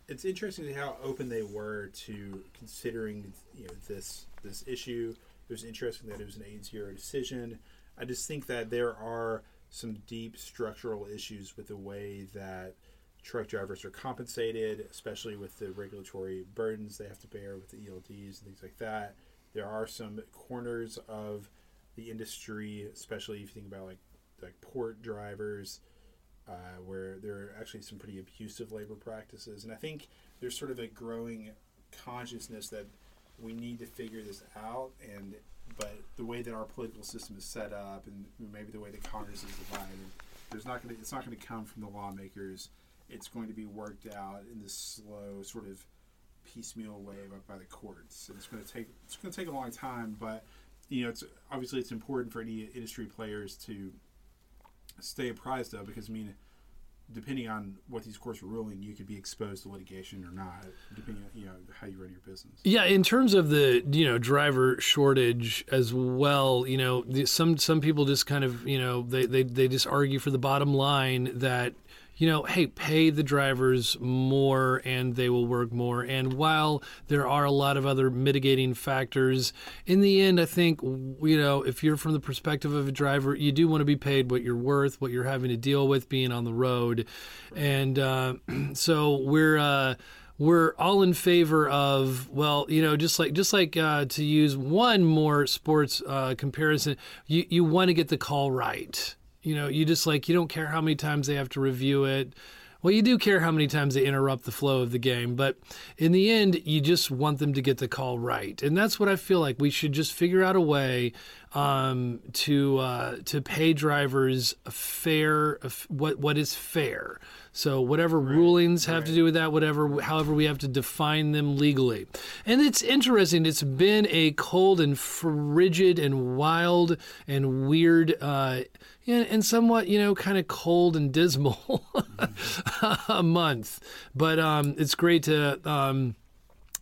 It's interesting to see how open they were to considering you know this this issue. It was interesting that it was an eight zero decision. I just think that there are some deep structural issues with the way that truck drivers are compensated, especially with the regulatory burdens they have to bear with the ELDs and things like that. There are some corners of the industry, especially if you think about like like port drivers, uh, where there are actually some pretty abusive labor practices, and I think there's sort of a growing consciousness that we need to figure this out, and but the way that our political system is set up, and maybe the way that Congress is divided, there's not going to it's not going to come from the lawmakers. It's going to be worked out in this slow sort of piecemeal way by, by the courts, and it's going to take it's going to take a long time, but you know, it's obviously it's important for any industry players to stay apprised of because I mean, depending on what these courts are ruling, you could be exposed to litigation or not, depending on you know how you run your business. Yeah, in terms of the you know driver shortage as well, you know some some people just kind of you know they, they they just argue for the bottom line that you know hey pay the drivers more and they will work more. And while there are a lot of other mitigating factors in the end I think you know if you're from the perspective of a driver you do want to be paid what you're worth what you're having to deal with being on the road. And uh, so we're uh, we're all in favor of well you know just like just like uh, to use one more sports uh, comparison you you want to get the call right you know you just like you don't care how many times they have to review it well you do care how many times they interrupt the flow of the game but in the end you just want them to get the call right and that's what i feel like we should just figure out a way um, to uh, to pay drivers a fair a f- what what is fair so whatever rulings have to do with that, whatever, however we have to define them legally. And it's interesting. It's been a cold and frigid and wild and weird, uh, and, and somewhat, you know, kind of cold and dismal a month. But um, it's great to. Um,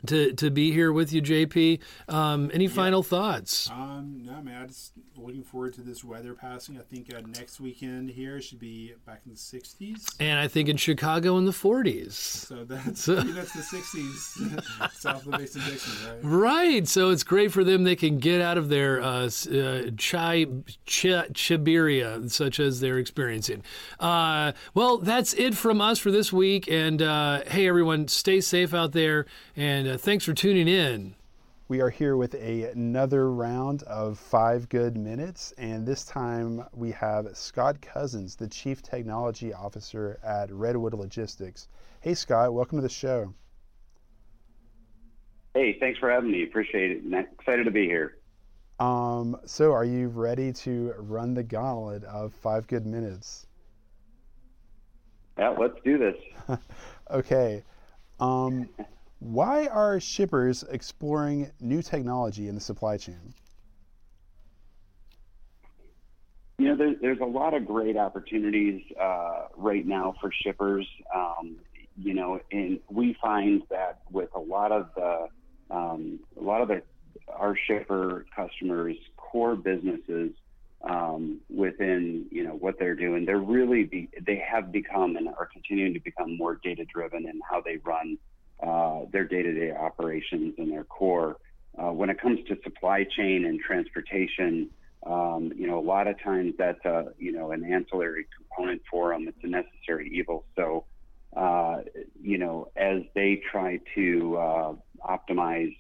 to, to be here with you, JP. Um, any final thoughts? Um, no, man. I just looking forward to this weather passing. I think uh, next weekend here should be back in the 60s. And I think in Chicago in the 40s. So that's so, that's the 60s south of the Mason Dixon, right? Right. So it's great for them. They can get out of their uh, uh, chai ch- chiberia, such as they're experiencing. Uh, well, that's it from us for this week. And uh, hey, everyone, stay safe out there. And uh, thanks for tuning in. We are here with a, another round of five good minutes, and this time we have Scott Cousins, the Chief Technology Officer at Redwood Logistics. Hey, Scott, welcome to the show. Hey, thanks for having me. Appreciate it. Excited to be here. Um, so, are you ready to run the gauntlet of five good minutes? Yeah, let's do this. okay. Um, why are shippers exploring new technology in the supply chain? You know, there, there's a lot of great opportunities uh, right now for shippers. Um, you know, and we find that with a lot of the um, a lot of the, our shipper customers' core businesses um, within you know what they're doing, they're really be, they have become and are continuing to become more data driven in how they run uh, their day-to-day operations and their core. Uh, when it comes to supply chain and transportation, um, you know, a lot of times that's a, you know, an ancillary component for them. It's a necessary evil. So, uh, you know, as they try to uh, optimize,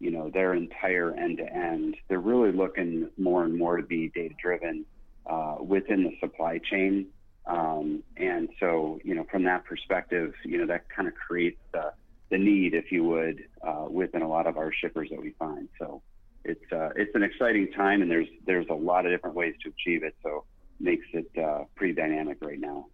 you know, their entire end-to-end, they're really looking more and more to be data-driven uh, within the supply chain. Um, and so, you know, from that perspective, you know, that kind of creates the the need, if you would, uh, within a lot of our shippers that we find. So it's uh, it's an exciting time, and there's there's a lot of different ways to achieve it. So makes it uh, pretty dynamic right now.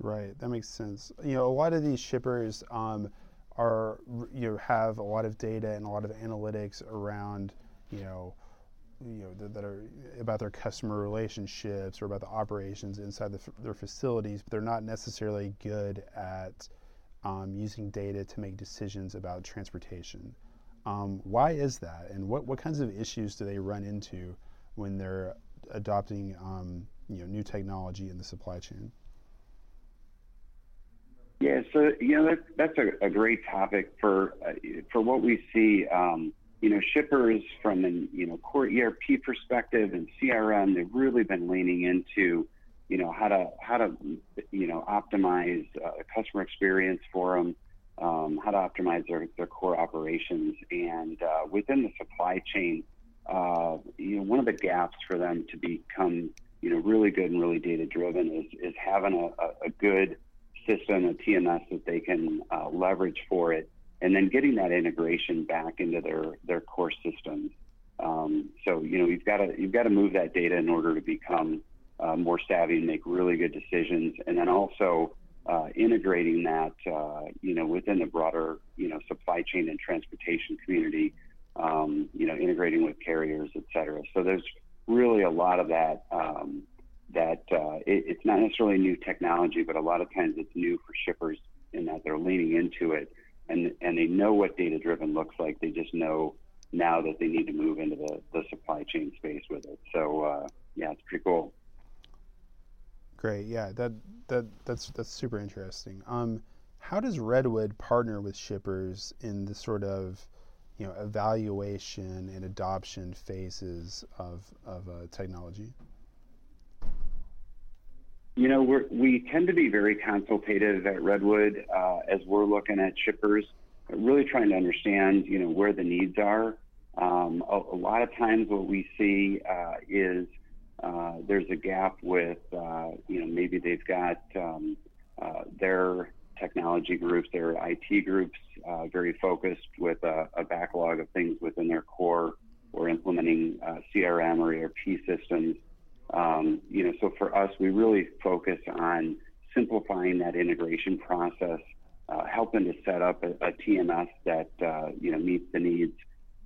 Right, that makes sense. You know, a lot of these shippers um, are you know have a lot of data and a lot of analytics around you know you know that, that, are about their customer relationships or about the operations inside the, their facilities, but they're not necessarily good at um, using data to make decisions about transportation. Um, why is that, and what, what kinds of issues do they run into when they're adopting um, you know new technology in the supply chain? Yeah, so you know that, that's a, a great topic for uh, for what we see. Um, you know, shippers from an you know core ERP perspective and CRM, they've really been leaning into you know how to how to you know optimize uh, customer experience for them, um, how to optimize their, their core operations, and uh, within the supply chain, uh, you know one of the gaps for them to become you know really good and really data driven is is having a, a, good system, a TMS that they can uh, leverage for it, and then getting that integration back into their their core systems. Um, so you know you've got to you've got to move that data in order to become uh, more savvy and make really good decisions. And then also uh, integrating that, uh, you know, within the broader, you know, supply chain and transportation community, um, you know, integrating with carriers, et cetera. So there's really a lot of that. Um, that uh, it, it's not necessarily new technology, but a lot of times it's new for shippers in that they're leaning into it and and they know what data driven looks like. They just know now that they need to move into the, the supply chain space with it. So uh, yeah, it's pretty cool. Great. Yeah, that that that's that's super interesting. Um, how does Redwood partner with shippers in the sort of you know evaluation and adoption phases of of uh, technology? You know, we we tend to be very consultative at Redwood uh, as we're looking at shippers, really trying to understand you know where the needs are. Um, a, a, lot of times, what we see uh, is uh, there's a gap with, uh, you know, maybe they've got um, uh, their technology groups, their IT groups, uh, very focused with a, a, backlog of things within their core or implementing uh, CRM or ERP systems. Um, you know, so for us, we really focus on simplifying that integration process, helping to set up a, a TMS that you know meets the needs,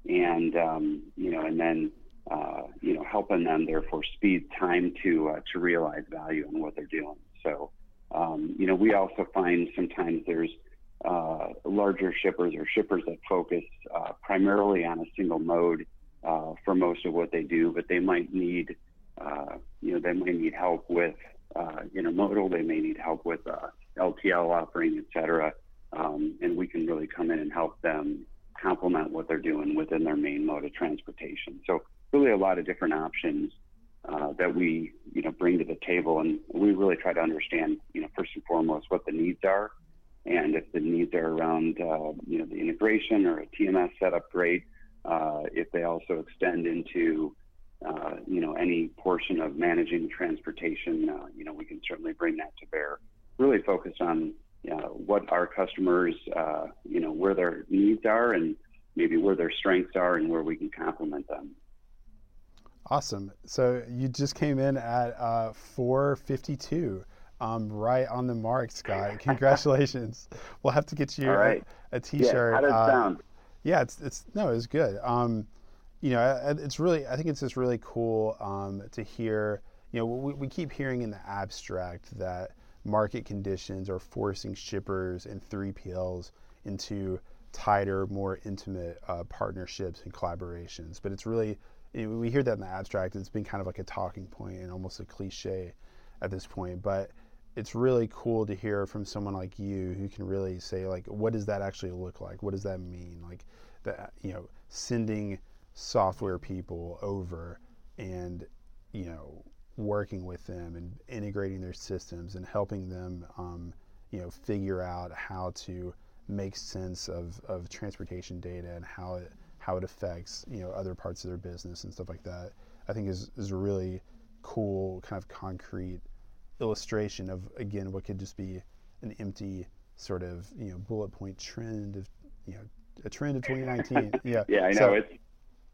and um, you know, and then uh, you know, helping them therefore speed time to uh, to realize value in what they're doing. So, um, you know, we also find sometimes there's uh, larger shippers or shippers that focus uh, primarily on a single mode uh, for most of what they do, but they might need, uh, you know, they might need help with intermodal, they may need help with LTL offering, et cetera. Um, and we can really come in and help them complement what they're doing within their main mode of transportation. So really a lot of different options uh, that we, you know, bring to the table, and we really try to understand, you know, first and foremost what the needs are, and if the needs are around, uh, you know, the integration or a TMS setup, great. Uh, if they also extend into, uh, you know, any portion of managing transportation, uh, you know, we can certainly bring that to bear. Really focus on uh, what our customers, you know, where their needs are and maybe where their strengths are and where we can complement them. Awesome. So you just came in at uh, 452. Um, right on the mark, Scott. Congratulations. we'll have to get you right. a a t-shirt. Yeah, how does it uh, sound? Yeah, it's it's no, it's good. Um, you know, it's really I think it's just really cool um, to hear. You know, we, we keep hearing in the abstract that market conditions are forcing shippers and 3PLs into tighter, more intimate uh, partnerships and collaborations. But it's really, we hear that in the abstract, it's been kind of like a talking point and almost a cliche at this point. But it's really cool to hear from someone like you who can really say, like, what does that actually look like? What does that mean? Like, that, you know, sending software people over and, you know, working with them and integrating their systems and helping them, um, you know, figure out how to make sense of, of transportation data and how it how it affects you know other parts of their business and stuff like that. I think is is a really cool kind of concrete illustration of again what could just be an empty sort of you know bullet point trend of you know a trend of 2019. yeah, yeah, I know so, it's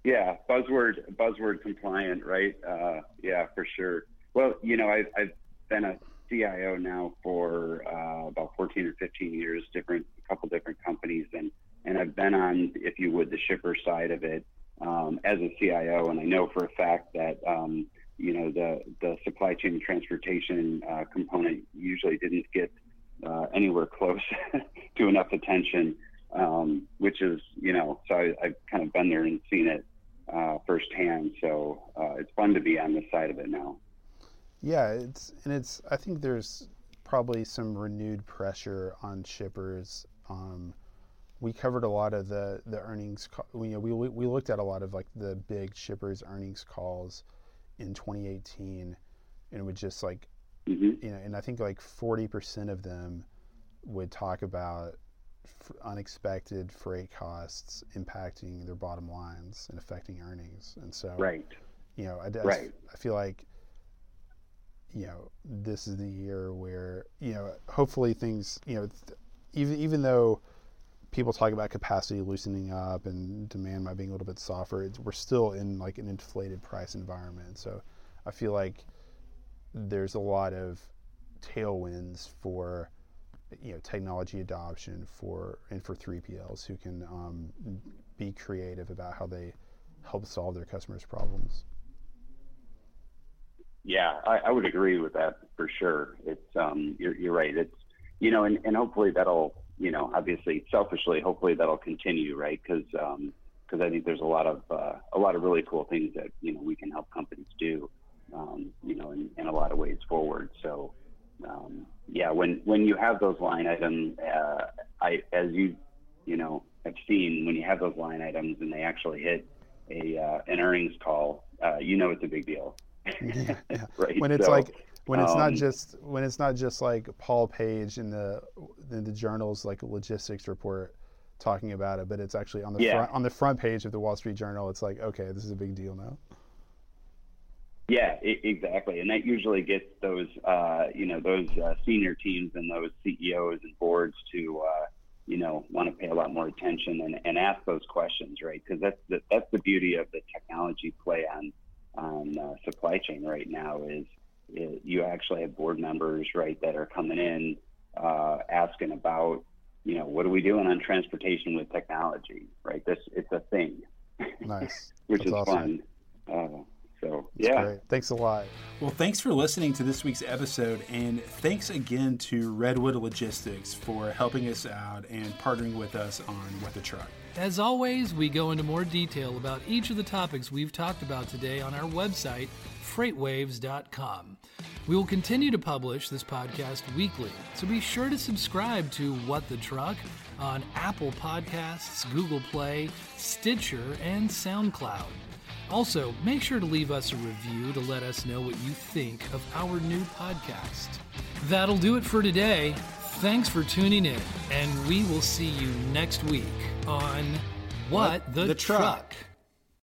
yeah, buzzword buzzword compliant, right? Uh, yeah, for sure. Well, you know, I've, I've been a CIO now for uh, about 14 or 15 years, different a couple different companies, and and I've been on, if you would, the shipper side of it um, as a CIO, and I know for a fact that um, you know the the supply chain transportation uh, component usually didn't get uh, anywhere close to enough attention, um, which is you know so I, I've kind of been there and seen it uh, firsthand. So uh, it's fun to be on this side of it now. Yeah, it's and it's. I think there's probably some renewed pressure on shippers. Um, we covered a lot of the the earnings. We, you know, we we looked at a lot of like the big shippers earnings calls in 2018, and it would just like, mm-hmm. you know, and I think like 40 percent of them would talk about unexpected freight costs impacting their bottom lines and affecting earnings. And so, right, you know, I, I, right. I feel like, you know, this is the year where, you know, hopefully things, you know, th- even, even though people talk about capacity loosening up and demand might being a little bit softer, we're still in like an inflated price environment. So I feel like there's a lot of tailwinds for you know technology adoption for and for 3PLs who can um, be creative about how they help solve their customers' problems. Yeah, I, I would agree with that for sure. It's um, you're, you're right. It's you know, and, and hopefully that'll you know, obviously selfishly, hopefully that'll continue, right? Because because um, I think there's a lot of uh, a lot of really cool things that you know we can help companies do, um, you know, in, in a lot of ways forward. So um, yeah, when when you have those line items, uh, I as you you know have seen when you have those line items and they actually hit a uh, an earnings call, uh, you know it's a big deal. yeah, yeah. right. When it's so, like when it's um, not just when it's not just like Paul Page in the in the journal's like logistics report talking about it, but it's actually on the yeah. front on the front page of the Wall Street Journal. It's like okay, this is a big deal now. Yeah, exactly, and that usually gets those, uh, you know, those uh, senior teams and those CEOs and boards to, uh, you know, want to pay a lot more attention and, and ask those questions, right? Because that's the, that's the beauty of the technology play on on uh, supply chain right now is, is, you actually have board members, right, that are coming in uh, asking about, you know, what are we doing on transportation with technology, right? This it's a thing, nice, which that's is awesome. fun. Uh, So yeah, Great. Thanks a lot. Well, thanks for listening to this week's episode, and thanks again to Redwood Logistics for helping us out and partnering with us on What the Truck. As always, we go into more detail about each of the topics we've talked about today on our website, freightwaves.com. We will continue to publish this podcast weekly, so be sure to subscribe to What the Truck on Apple Podcasts, Google Play, Stitcher, and SoundCloud. Also, make sure to leave us a review to let us know what you think of our new podcast. That'll do it for today. Thanks for tuning in, and we will see you next week on What, the, the Truck. truck.